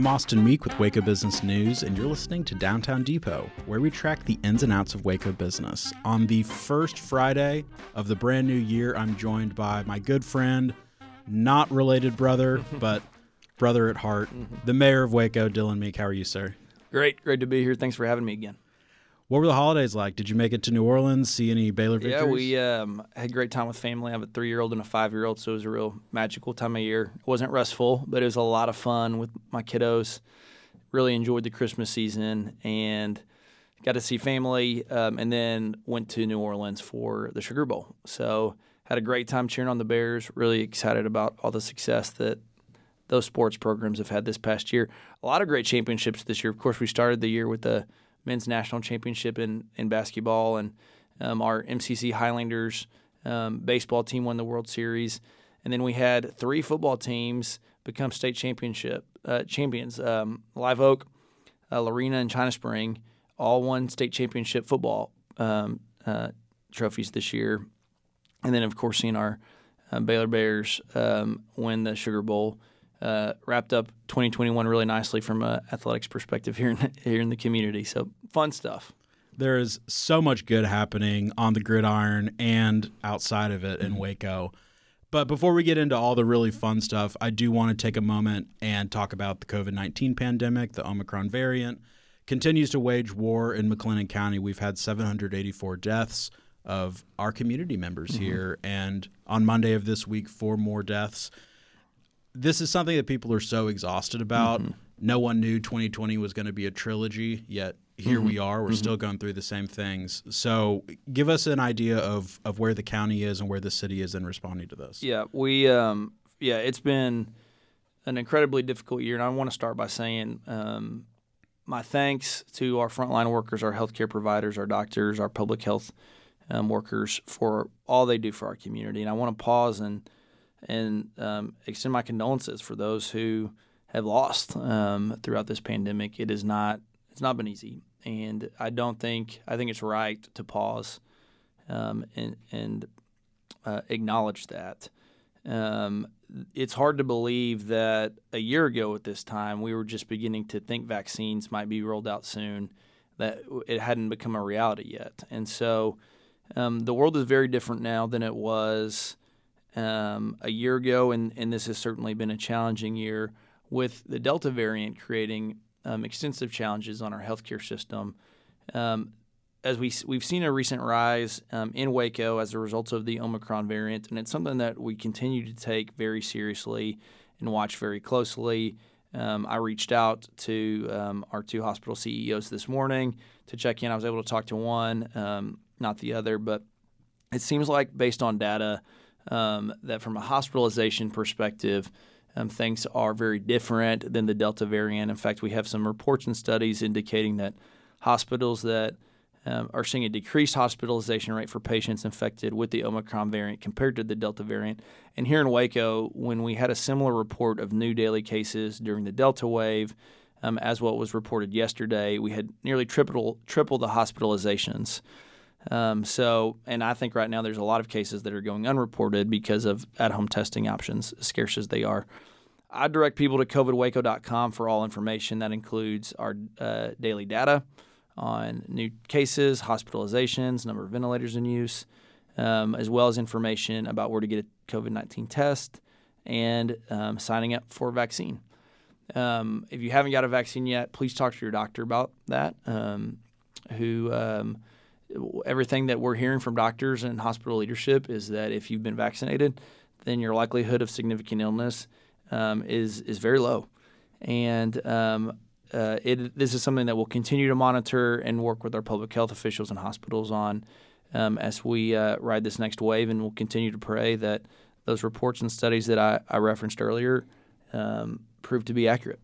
I'm Austin Meek with Waco Business News, and you're listening to Downtown Depot, where we track the ins and outs of Waco business. On the first Friday of the brand new year, I'm joined by my good friend, not related brother, but brother at heart, mm-hmm. the mayor of Waco, Dillon Meek. How are you, sir? Great, great to be here. Thanks for having me again. What were the holidays like? Did you make it to New Orleans? See any Baylor victories? Yeah, we um, had a great time with family. I have a three-year-old and a five-year-old, so it was a real magical time of year. It wasn't restful, but it was a lot of fun with my kiddos. Really enjoyed the Christmas season and got to see family, um, and then went to New Orleans for the Sugar Bowl. So had a great time cheering on the Bears. Really excited about all the success that those sports programs have had this past year. A lot of great championships this year. Of course, we started the year with the men's national championship in, in basketball, and um, our MCC Highlanders um, baseball team won the World Series, and then we had three football teams become state championship uh, champions. Um, Live Oak, uh, Lorena, and China Spring all won state championship football um, uh, trophies this year, and then of course seeing our uh, Baylor Bears um, win the Sugar Bowl uh, wrapped up 2021 really nicely from an athletics perspective here in, here in the community. So fun stuff. There is so much good happening on the gridiron and outside of it in Mm-hmm. Waco. But before we get into all the really fun stuff, I do want to take a moment and talk about the COVID 19 pandemic. The Omicron variant continues to wage war in McLennan County. We've had 784 deaths of our community members Mm-hmm. here. And on Monday of this week, four more deaths this is something that people are so exhausted about. Mm-hmm. No one knew 2020 was going to be a trilogy, yet here we Mm-hmm. are. We're still going through the same things. So, give us an idea of of where the county is and where the city is in responding to this. Yeah, we um, yeah, it's been an incredibly difficult year, and I want to start by saying um, my thanks to our frontline workers, our healthcare providers, our doctors, our public health um, workers for all they do for our community. And I want to pause and and um, extend my condolences for those who have lost um, throughout this pandemic. It is not it's not been easy, and I don't think I think it's right to pause um, and and uh, acknowledge that. Um, it's hard to believe that a year ago at this time we were just beginning to think vaccines might be rolled out soon. That it hadn't become a reality yet, and so um, the world is very different now than it was um, a year ago, and, and this has certainly been a challenging year with the Delta variant creating um, extensive challenges on our healthcare system. Um, as we we've seen a recent rise um, in Waco as a result of the Omicron variant, and it's something that we continue to take very seriously and watch very closely. Um, I reached out to um, our two hospital CEOs this morning to check in. I was able to talk to one, not the other, but it seems like based on data um, that from a hospitalization perspective, um, things are very different than the Delta variant. In fact, we have some reports and studies indicating that hospitals that um, are seeing a decreased hospitalization rate for patients infected with the Omicron variant compared to the Delta variant. And here in Waco, when we had a similar report of new daily cases during the Delta wave, um, as what was reported yesterday, we had nearly triple triple the hospitalizations. Um, so, and I think right now there's a lot of cases that are going unreported because of at-home testing options, scarce as they are. I direct people to covidwaco.com for all information. That includes our uh, daily data on new cases, hospitalizations, number of ventilators in use, um, as well as information about where to get a COVID 19 test and um, signing up for a vaccine. Um, if you haven't got a vaccine yet, please talk to your doctor about that. Um, who um, everything that we're hearing from doctors and hospital leadership is that if you've been vaccinated, then your likelihood of significant illness um, is is very low, and um, uh, it, this is something that we'll continue to monitor and work with our public health officials and hospitals on um, as we uh, ride this next wave, and we'll continue to pray that those reports and studies that I, I referenced earlier um, prove to be accurate.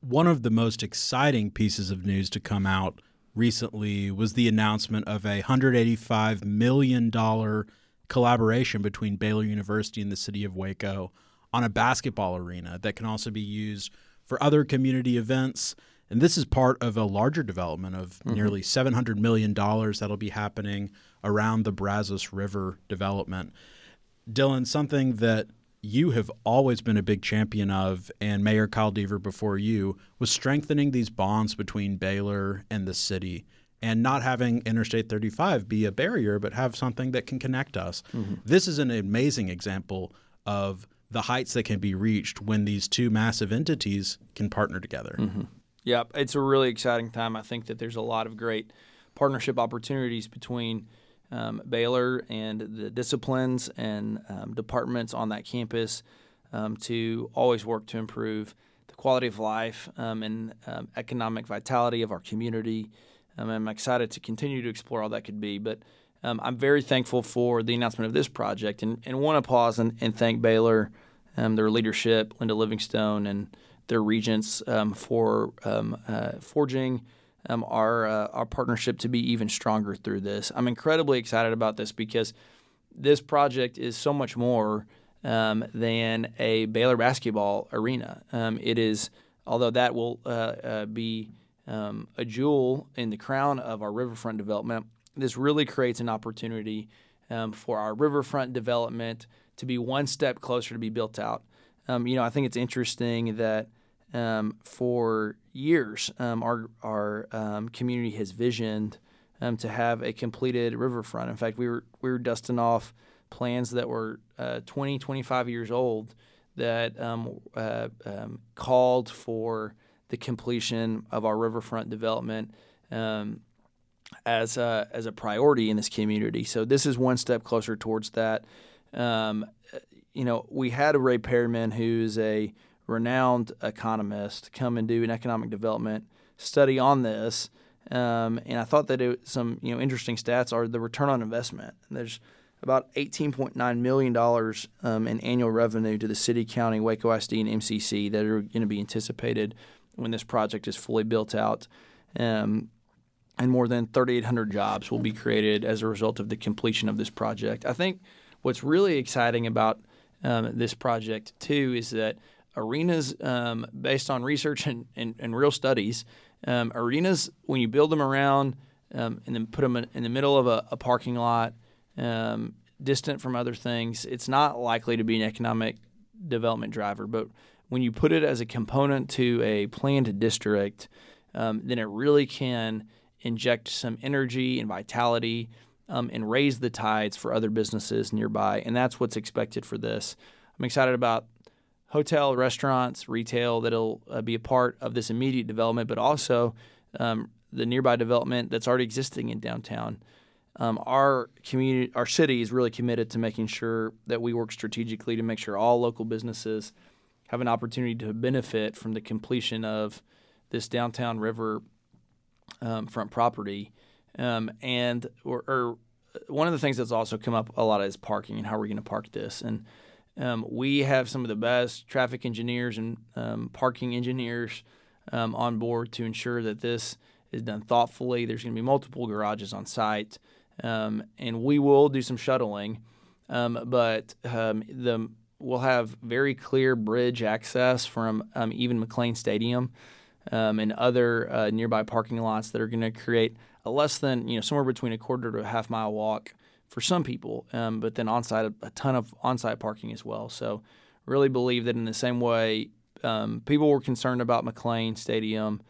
One of the most exciting pieces of news to come out recently was the announcement of a $185 million collaboration between Baylor University and the city of Waco on a basketball arena that can also be used for other community events. And this is part of a larger development of mm-hmm. nearly $700 million that'll be happening around the Brazos River development. Dillon, something that you have always been a big champion of, and Mayor Kyle Deaver before you, was strengthening these bonds between Baylor and the city and not having Interstate 35 be a barrier, but have something that can connect us. Mm-hmm. This is an amazing example of the heights that can be reached when these two massive entities can partner together. Mm-hmm. Yeah, it's a really exciting time. I think that there's a lot of great partnership opportunities between um, Baylor and the disciplines and um, departments on that campus um, to always work to improve the quality of life um, and um, economic vitality of our community. I'm excited to continue to explore all that could be, but I'm very thankful for the announcement of this project and, and want to pause and, and thank Baylor, their leadership, Linda Livingstone, and their regents for uh, forging um, our uh, our partnership to be even stronger through this. I'm incredibly excited about this because this project is so much more um, than a Baylor basketball arena. Um, it is, although that will uh, uh, be um, a jewel in the crown of our riverfront development. This really creates an opportunity um, for our riverfront development to be one step closer to be built out. Um, you know, I think it's interesting that um, for years, um, our our um, community has visioned um, to have a completed riverfront. In fact, we were we were dusting off plans that were uh, 20, 25 years old that um, uh, um, called for the completion of our riverfront development as a, as a priority in this community. So this is one step closer towards that. you know, we had a Ray Perryman who's a renowned economist come and do an economic development study on this. Um, and I thought that it, some you know interesting stats are the return on investment. There's about $18.9 million um, in annual revenue to the city, county, Waco ISD, and MCC that are going to be anticipated when this project is fully built out. Um, and more than 3,800 jobs will be created as a result of the completion of this project. I think what's really exciting about um, this project, too, is that arenas, um, based on research and, and, and real studies, um, arenas, when you build them around um, and then put them in, the middle of a, a parking lot, um, distant from other things, it's not likely to be an economic development driver. But when you put it as a component to a planned district, um, then it really can inject some energy and vitality um, and raise the tides for other businesses nearby. And that's what's expected for this. I'm excited about hotel, restaurants, retail that'll uh, be a part of this immediate development, but also um, the nearby development that's already existing in downtown. Um, our community, our city is really committed to making sure that we work strategically to make sure all local businesses have an opportunity to benefit from the completion of this downtown river um, front property. Um, and or, or, one of the things that's also come up a lot is parking and how we're going to park this. And um, we have some of the best traffic engineers and um, parking engineers um, on board to ensure that this is done thoughtfully. There's going to be multiple garages on site, um, and we will do some shuttling, um, but um, the we'll have very clear bridge access from even McLane Stadium and other uh, nearby parking lots that are going to create a less than you know somewhere between a quarter to a half mile walk for some people, um, but then on-site a, ton of on-site parking as well. So really believe that in the same way um, people were concerned about McLane Stadium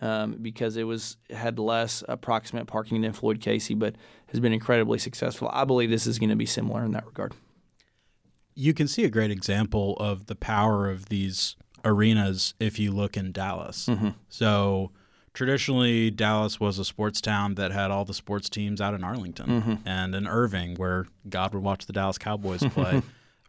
um, because it was had less approximate parking than Floyd Casey, but has been incredibly successful. I believe this is going to be similar in that regard. You can see a great example of the power of these arenas if you look in Dallas. Mm-hmm. So traditionally Dallas was a sports town that had all the sports teams out in Arlington mm-hmm. and in Irving, where God would watch the Dallas Cowboys play.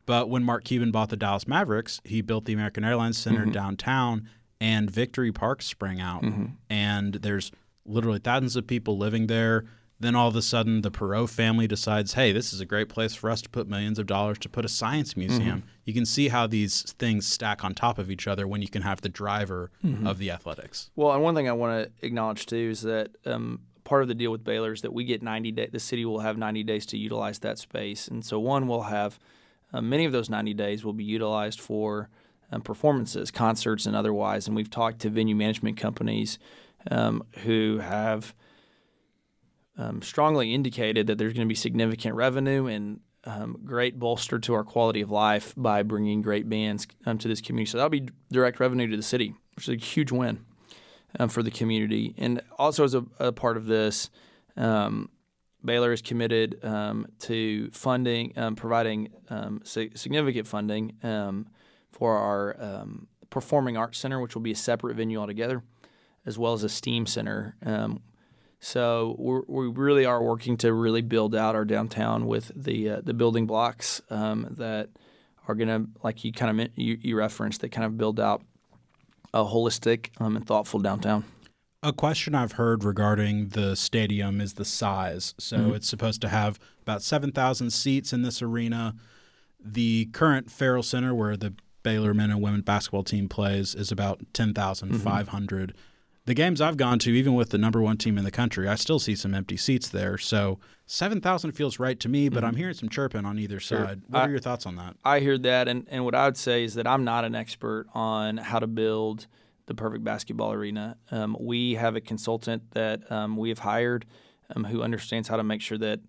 but when Mark Cuban bought the Dallas Mavericks, he built the American Airlines Center mm-hmm. downtown, and Victory Park sprang out. Mm-hmm. And there's literally thousands of people living there. Then all of a sudden, the Perot family decides, hey, this is a great place for us to put millions of dollars to put a science museum. Mm-hmm. You can see how these things stack on top of each other when you can have the driver mm-hmm. of the athletics. Well, and one thing I want to acknowledge too is that um, part of the deal with Baylor is that we get 90 days, the city will have 90 days to utilize that space. And so, one, will have uh, many of those 90 days will be utilized for um, performances, concerts, and otherwise. And we've talked to venue management companies um, who have um, strongly indicated that there's going to be significant revenue and um, great bolster to our quality of life by bringing great bands um, to this community. So that'll be direct revenue to the city, which is a huge win um, for the community. And also, as a, a part of this, um, Baylor is committed um, to funding, providing significant funding for our Performing Arts Center, which will be a separate venue altogether, as well as a STEAM Center. So we really are working to really build out our downtown with the uh, the building blocks um, that are going to, like you kind of you, you, referenced, that kind of build out a holistic um, and thoughtful downtown. A question I've heard regarding the stadium is the size. So mm-hmm. it's supposed to have about seven thousand seats in this arena. The current Ferrell Center, where the Baylor men and women basketball team plays, is about ten thousand five hundred. mm mm-hmm the games I've gone to, even with the number one team in the country, I still see some empty seats there. So seven thousand feels right to me, but mm-hmm. I'm hearing some chirping on either sure. side. What I, are your thoughts on that? I hear that, and and what I would say is that I'm not an expert on how to build the perfect basketball arena. Um, we have a consultant that um, we have hired um, who understands how to make sure that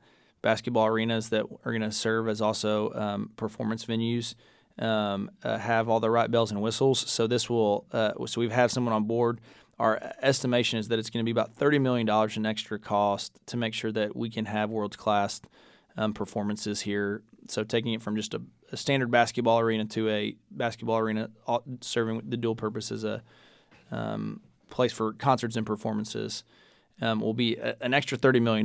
basketball arenas that are going to serve as also um, performance venues. Um, uh, have all the right bells and whistles. So this will. Uh, so we've had someone on board our estimation is that it's going to be about $30 million in extra cost to make sure that we can have world class um, performances here. So, taking it from just a, a, standard basketball arena to a basketball arena serving the dual purpose as a um, place for concerts and performances um, will be a, an extra $30 million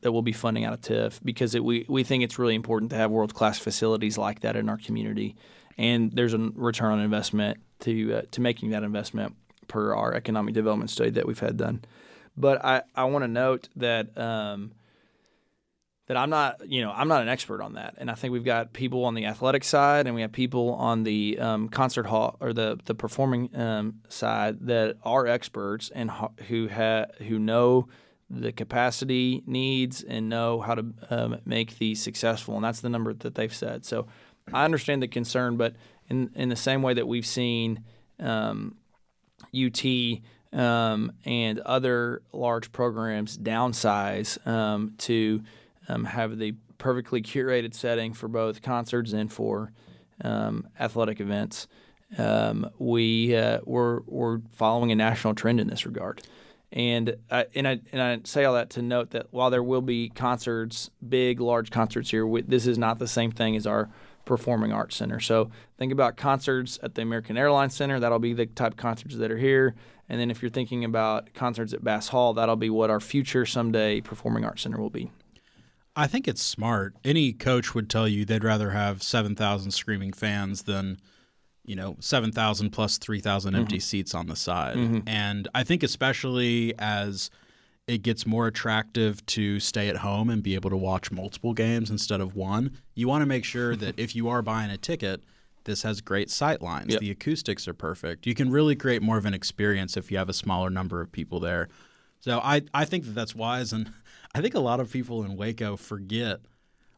that we'll be funding out of TIF because it, we, we think it's really important to have world class facilities like that in our community. And there's a return on investment to, uh, to making that investment per our economic development study that we've had done. But I, I want to note that um, that I'm not you know I'm not an expert on that, and I think we've got people on the athletic side and we have people on the um, concert hall or the the performing um, side that are experts and who have who know the capacity needs and know how to um, make these successful, and that's the number that they've said. So I understand the concern, but in in the same way that we've seen um, UT um, and other large programs downsize um, to um, have the perfectly curated setting for both concerts and for um, athletic events. Um, we uh, we're, we're following a national trend in this regard. And I, and I and I say all that to note that while there will be concerts, big, large concerts here, we, this is not the same thing as our Performing Arts Center. So think about concerts at the American Airlines Center. That'll be the type of concerts that are here. And then if you're thinking about concerts at Bass Hall, that'll be what our future someday Performing Arts Center will be. I think it's smart. Any coach would tell you they'd rather have 7,000 screaming fans than, you know, 7,000 plus 3,000 mm-hmm. empty seats on the side. Mm-hmm. And I think especially as – it gets more attractive to stay at home and be able to watch multiple games instead of one. You want to make sure that if you are buying a ticket, this has great sight lines. Yep. The acoustics are perfect. You can really create more of an experience if you have a smaller number of people there. So I, I think that that's wise. And I think a lot of people in Waco forget –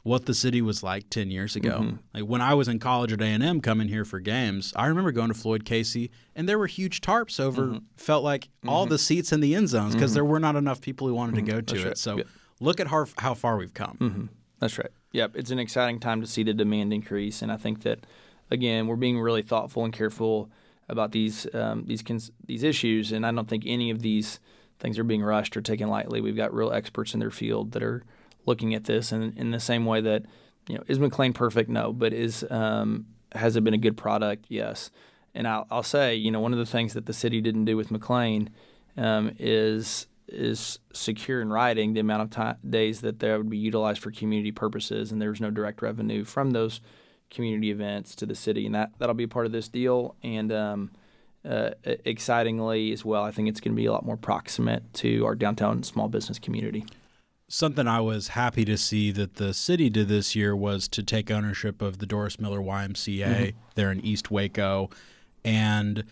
what the city was like 10 years ago. Mm-hmm. Like when I was in college at A&M coming here for games, I remember going to Floyd Casey and there were huge tarps over mm-hmm. felt like mm-hmm. all the seats in the end zones because mm-hmm. there were not enough people who wanted to mm-hmm. go to That's it. Right. So look at how, how far we've come. Mm-hmm. That's right. Yep, it's an exciting time to see the demand increase and I think that again, we're being really thoughtful and careful about these um, these cons- these issues and I don't think any of these things are being rushed or taken lightly. We've got real experts in their field that are looking at this, and in the same way that you know, is McLane perfect? No, but is um, has it been a good product? Yes. And I'll, I'll, say, you know, one of the things that the city didn't do with McLane um, is is secure in writing the amount of time, days that they would be utilized for community purposes, and there was no direct revenue from those community events to the city, and that that'll be part of this deal. And um, uh, excitingly as well, I think it's going to be a lot more proximate to our downtown small business community something I was happy to see that the city did this year was to take ownership of the Doris Miller YMCA mm-hmm. there in East Waco. And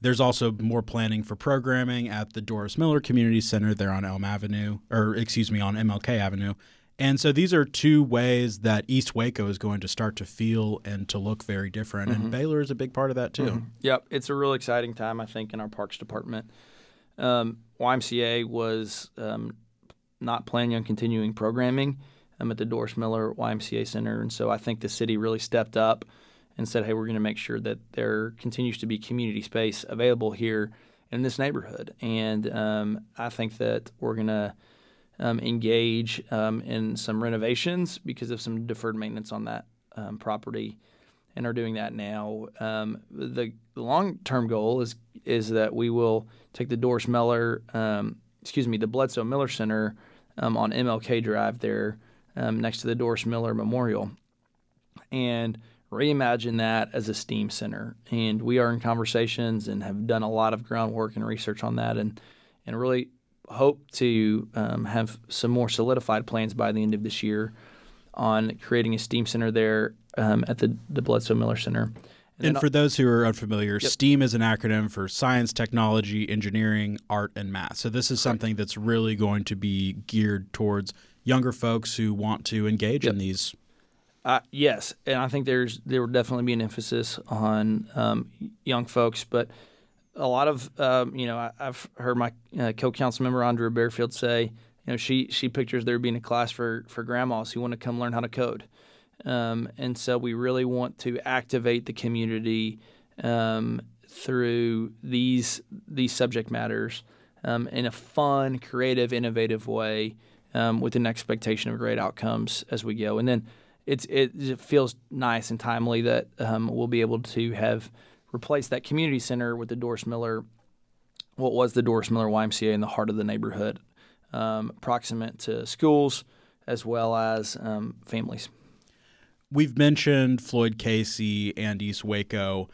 there's also more planning for programming at the Doris Miller Community Center there on Elm Avenue, or excuse me, on MLK Avenue. And so these are two ways that East Waco is going to start to feel and to look very different. Mm-hmm. And Baylor is a big part of that too. Mm-hmm. Yep. It's a real exciting time, I think, in our parks department. Um, YMCA was um, not planning on continuing programming I'm at the Doris Miller YMCA Center. And so I think the city really stepped up and said, hey, we're going to make sure that there continues to be community space available here in this neighborhood. And um, I think that we're going to um, engage um, in some renovations because of some deferred maintenance on that um, property and are doing that now. Um, the, long term goal is is that we will take the Doris Miller, um, excuse me, the Bledsoe Miller Center um, on MLK Drive there um, next to the Doris Miller Memorial, and reimagine that as a STEAM center. And we are in conversations and have done a lot of groundwork and research on that, and and really hope to um, have some more solidified plans by the end of this year on creating a STEAM center there um, at the, the Bledsoe Miller Center. And, and for those who are unfamiliar, yep. STEAM is an acronym for science, technology, engineering, art, and math. So this is something that's really going to be geared towards younger folks who want to engage yep. in these. Uh, yes, and I think there's there will definitely be an emphasis on um, young folks, but a lot of um, you know I, have heard my uh, co-council member Andrea Barefield say you know she she pictures there being a class for for grandmas who want to come learn how to code. Um, and so we really want to activate the community um, through these these subject matters um, in a fun, creative, innovative way, um, with an expectation of great outcomes as we go. And then it, it feels nice and timely that um, we'll be able to have replaced that community center with the Doris Miller, what was the Doris Miller YMCA in the heart of the neighborhood, um, proximate to schools as well as families we've mentioned Floyd Casey and East Waco.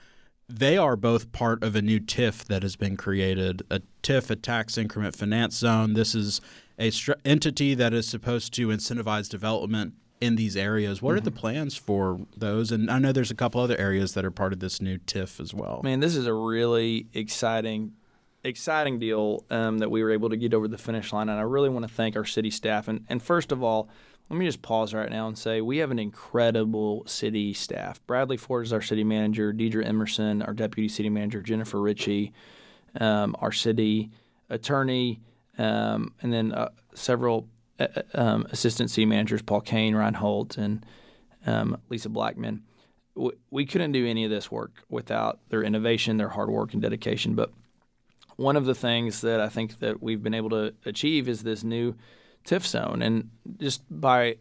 They are both part of a new TIF that has been created, a TIF, a tax increment finance zone. This is a str- entity that is supposed to incentivize development in these areas. What mm-hmm. are the mm-hmm. plans for those? And I know there's a couple other areas that are part of this new TIF as well. Man, this is a really exciting exciting deal um, that we were able to get over the finish line. And I really want to thank our city staff. And, and first of all, let me just pause right now and say we have an incredible city staff. Bradley Ford is our city manager, Deidre Emerson, our deputy city manager, Jennifer Ritchie, um, our city attorney, um, and then uh, several uh, uh, um, assistant city managers, Paul Kane, Ryan Holt, and um, Lisa Blackman. We, we couldn't do any of this work without their innovation, their hard work, and dedication. But one of the things that I think that we've been able to achieve is this new – TIF zone. And just by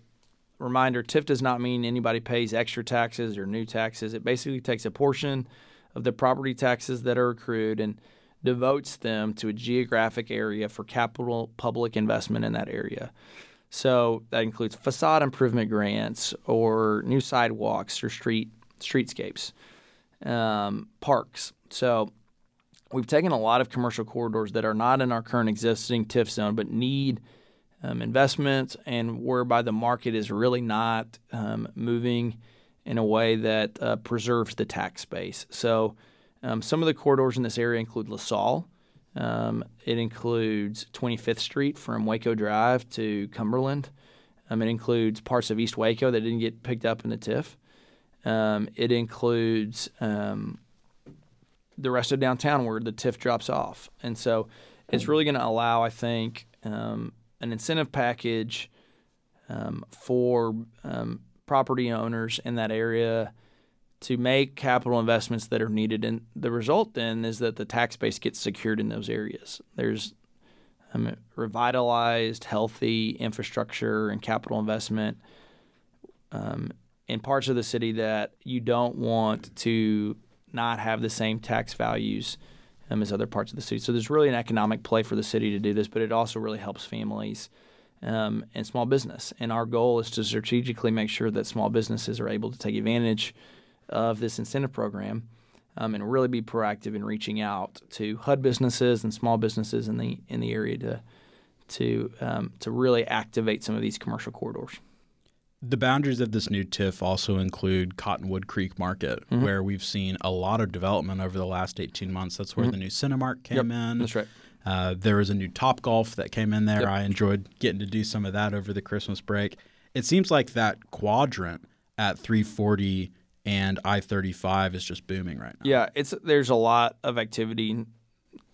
reminder, TIF does not mean anybody pays extra taxes or new taxes. It basically takes a portion of the property taxes that are accrued and devotes them to a geographic area for capital public investment in that area. So that includes facade improvement grants or new sidewalks or street streetscapes, um, parks. So we've taken a lot of commercial corridors that are not in our current existing TIF zone but need – um, investments and whereby the market is really not um, moving in a way that uh, preserves the tax base. So, um, some of the corridors in this area include LaSalle. Um, it includes 25th Street from Waco Drive to Cumberland. Um, it includes parts of East Waco that didn't get picked up in the TIF. Um, it includes the rest of downtown where the TIF drops off. And so, it's really going to allow, I think, um, an incentive package um, for um, property owners in that area to make capital investments that are needed. And the result then is that the tax base gets secured in those areas. There's um, revitalized, healthy infrastructure and capital investment um, in parts of the city that you don't want to not have the same tax values um, as other parts of the city. So there's really an economic play for the city to do this, but it also really helps families um, and small business. And our goal is to strategically make sure that small businesses are able to take advantage of this incentive program um, and really be proactive in reaching out to HUB businesses and small businesses in the in the area to to um, to really activate some of these commercial corridors. The boundaries of this new TIF also include Cottonwood Creek Market, mm-hmm. where we've seen a lot of development over the last 18 months. That's where mm-hmm. the new Cinemark came yep, in. That's right. Uh, there was a new Top Golf that came in there. Yep. I enjoyed getting to do some of that over the Christmas break. It seems like that quadrant at 340 and I-35 is just booming right now. Yeah, it's there's a lot of activity,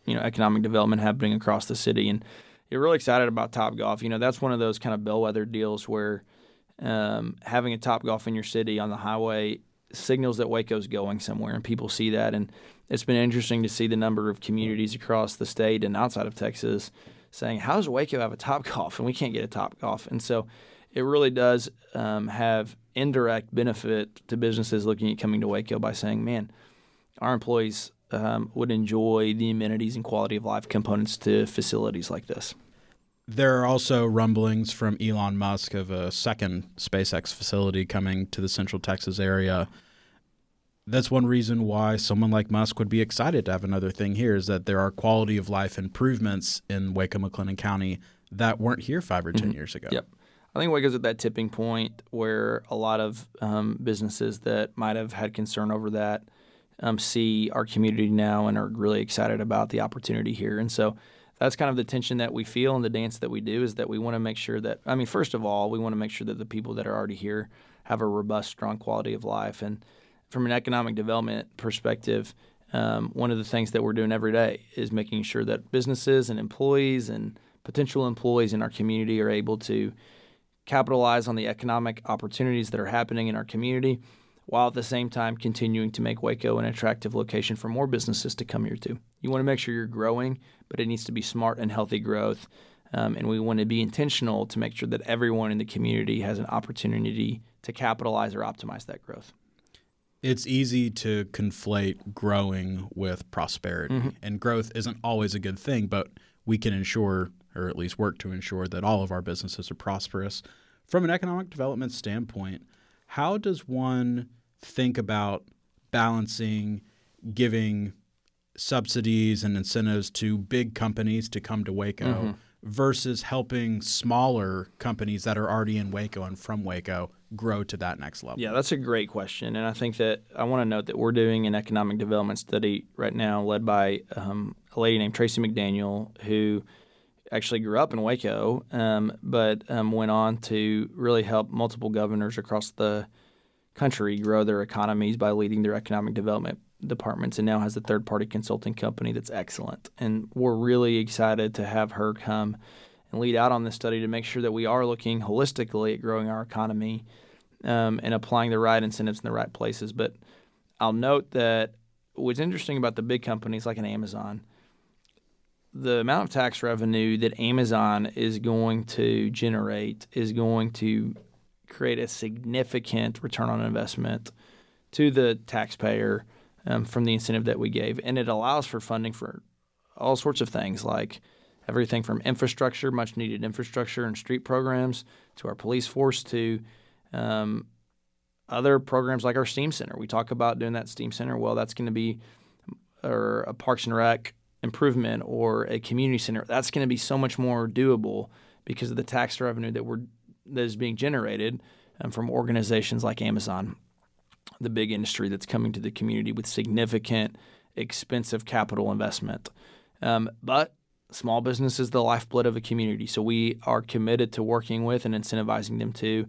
you know, economic development happening across the city, and you're really excited about Top Golf. You know, that's one of those kind of bellwether deals where – um, having a Top Golf in your city on the highway signals that Waco's going somewhere, and people see that. And it's been interesting to see the number of communities across the state and outside of Texas saying, "How does Waco have a Top Golf and we can't get a Top Golf?" And so it really does um, have indirect benefit to businesses looking at coming to Waco by saying, "Man, our employees." Um, would enjoy the amenities and quality of life components to facilities like this. There are also rumblings from Elon Musk of a second SpaceX facility coming to the Central Texas area. That's one reason why someone like Musk would be excited to have another thing here is that there are quality of life improvements in Waco McLennan County that weren't here five or 10 mm-hmm. years ago. Yep. I think Waco's at that tipping point where a lot of um, businesses that might have had concern over that um, see our community now and are really excited about the opportunity here. And so that's kind of the tension that we feel and the dance that we do is that we want to make sure that I mean first of all we want to make sure that the people that are already here have a robust strong quality of life and from an economic development perspective um, one of the things that we're doing every day is making sure that businesses and employees and potential employees in our community are able to capitalize on the economic opportunities that are happening in our community while at the same time continuing to make Waco an attractive location for more businesses to come here to. You want to make sure you're growing, but it needs to be smart and healthy growth. Um, and we want to be intentional to make sure that everyone in the community has an opportunity to capitalize or optimize that growth. It's easy to conflate growing with prosperity, mm-hmm. and growth isn't always a good thing, but we can ensure, or at least work to ensure, that all of our businesses are prosperous. From an economic development standpoint, how does one think about balancing giving subsidies and incentives to big companies to come to Waco mm-hmm. versus helping smaller companies that are already in Waco and from Waco grow to that next level? Yeah, that's a great question. And I think that I want to note that we're doing an economic development study right now led by um, a lady named Tracy McDaniel, who actually grew up in Waco, um, but um, went on to really help multiple governors across the country grow their economies by leading their economic development departments and now has a third party consulting company that's excellent. And we're really excited to have her come and lead out on this study to make sure that we are looking holistically at growing our economy um, and applying the right incentives in the right places. But I'll note that what's interesting about the big companies like an Amazon, the amount of tax revenue that Amazon is going to generate is going to create a significant return on investment to the taxpayer um, from the incentive that we gave. And it allows for funding for all sorts of things like everything from infrastructure, much needed infrastructure and street programs, to our police force, to um, other programs like our STEAM Center. We talk about doing that STEAM Center. Well, that's going to be or a Parks and Rec improvement or a community center. That's going to be so much more doable because of the tax revenue that we're that is being generated um, from organizations like Amazon, the big industry that's coming to the community with significant, expensive capital investment. Um, but small business is the lifeblood of a community, so we are committed to working with and incentivizing them to,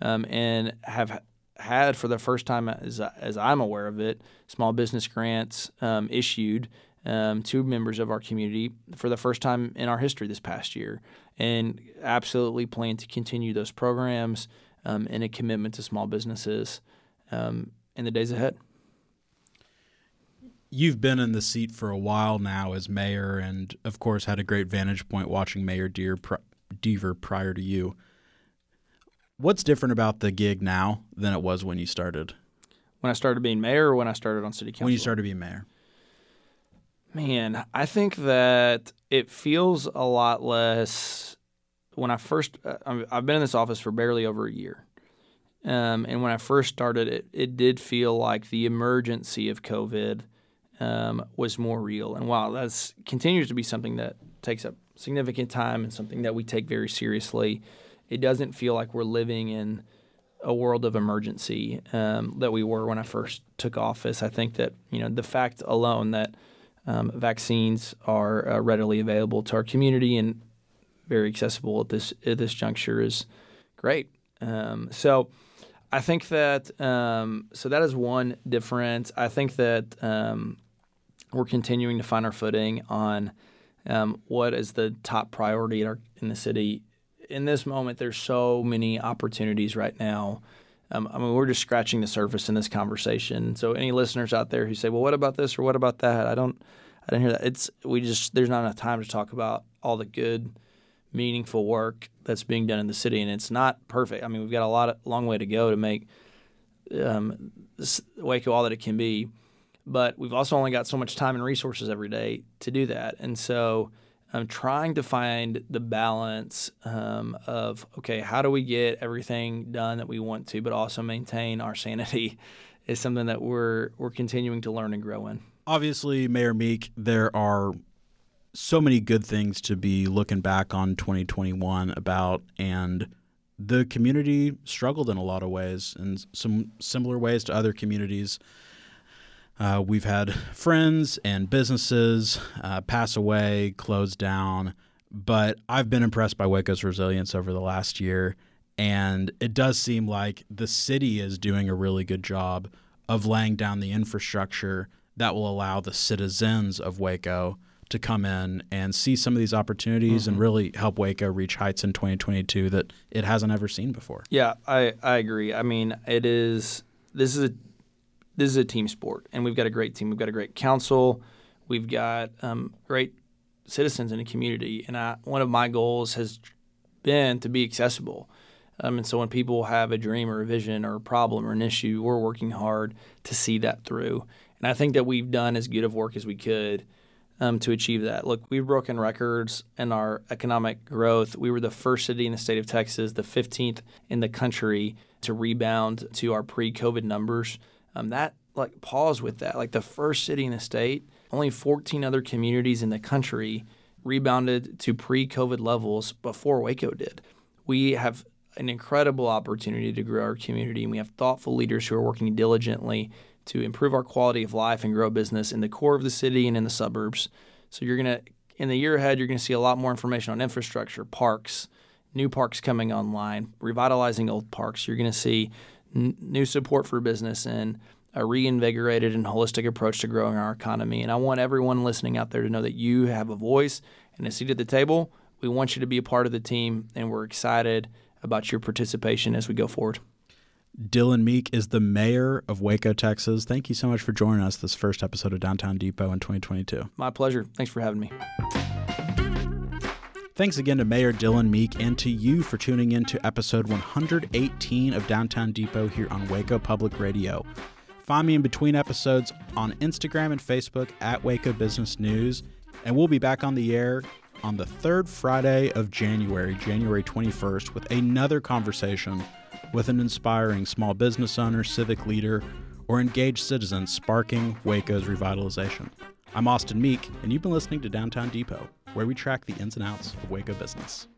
um, and have had for the first time, as, as I'm aware of it, small business grants um, issued um, to members of our community for the first time in our history this past year, and absolutely plan to continue those programs um, and a commitment to small businesses um, in the days ahead. You've been in the seat for a while now as mayor, and of course had a great vantage point watching Mayor Deer, Deaver prior to you. What's different about the gig now than it was when you started? When I started being mayor, or when I started on city council? When you started being mayor. Man, I think that it feels a lot less. When I first, uh, I've been in this office for barely over a year. Um, and when I first started, it, it did feel like the emergency of COVID um, was more real. And while that continues to be something that takes up significant time and something that we take very seriously, it doesn't feel like we're living in a world of emergency um, that we were when I first took office. I think that you know the fact alone that um, vaccines are uh, readily available to our community and very accessible at this at this juncture is great. Um, so I think that um, so that is one difference. I think that um, we're continuing to find our footing on um, what is the top priority in, our, in the city in this moment, there's so many opportunities right now. Um, I mean, we're just scratching the surface in this conversation. So, any listeners out there who say, "Well, what about this or what about that?" I don't, I didn't hear that. It's we just there's not enough time to talk about all the good, meaningful work that's being done in the city, and it's not perfect. I mean, we've got a lot of long way to go to make um, Waco all that it can be, but we've also only got so much time and resources every day to do that, and so I'm trying to find the balance um, of okay, how do we get everything done that we want to, but also maintain our sanity is something that we're we're continuing to learn and grow in. Obviously, Mayor Meek, there are so many good things to be looking back on 2021 about, and the community struggled in a lot of ways, and some similar ways to other communities. Uh, we've had friends and businesses uh, pass away, close down, but I've been impressed by Waco's resilience over the last year. And it does seem like the city is doing a really good job of laying down the infrastructure that will allow the citizens of Waco to come in and see some of these opportunities mm-hmm. and really help Waco reach heights in 2022 that it hasn't ever seen before. Yeah, I, I agree. I mean, it is this is a this is a team sport, and we've got a great team. We've got a great council. We've got um, great citizens in the community, and I, one of my goals has been to be accessible. Um, and so when people have a dream or a vision or a problem or an issue, we're working hard to see that through. And I think that we've done as good of work as we could um, to achieve that. Look, we've broken records in our economic growth. We were the first city in the state of Texas, the 15th in the country to rebound to our pre-COVID numbers um, that like pause with that. Like the first city in the state, only 14 other communities in the country rebounded to pre-COVID levels before Waco did. We have an incredible opportunity to grow our community, and we have thoughtful leaders who are working diligently to improve our quality of life and grow business in the core of the city and in the suburbs. So you're gonna in the year ahead, you're gonna see a lot more information on infrastructure, parks, new parks coming online, revitalizing old parks. You're gonna see n- new support for business and a reinvigorated and holistic approach to growing our economy. And I want everyone listening out there to know that you have a voice and a seat at the table. We want you to be a part of the team, and we're excited about your participation as we go forward. Dillon Meek is the mayor of Waco, Texas. Thank you so much for joining us this first episode of Downtown Depot in 2022. My pleasure. Thanks for having me. Thanks again to Mayor Dillon Meek and to you for tuning in to episode 118 of Downtown Depot here on Waco Public Radio. Find me in between episodes on Instagram and Facebook at Waco Business News, and we'll be back on the air on the third Friday of January, January 21st, with another conversation with an inspiring small business owner, civic leader, or engaged citizen sparking Waco's revitalization. I'm Austin Meek, and you've been listening to Downtown Depot, where we track the ins and outs of Waco business.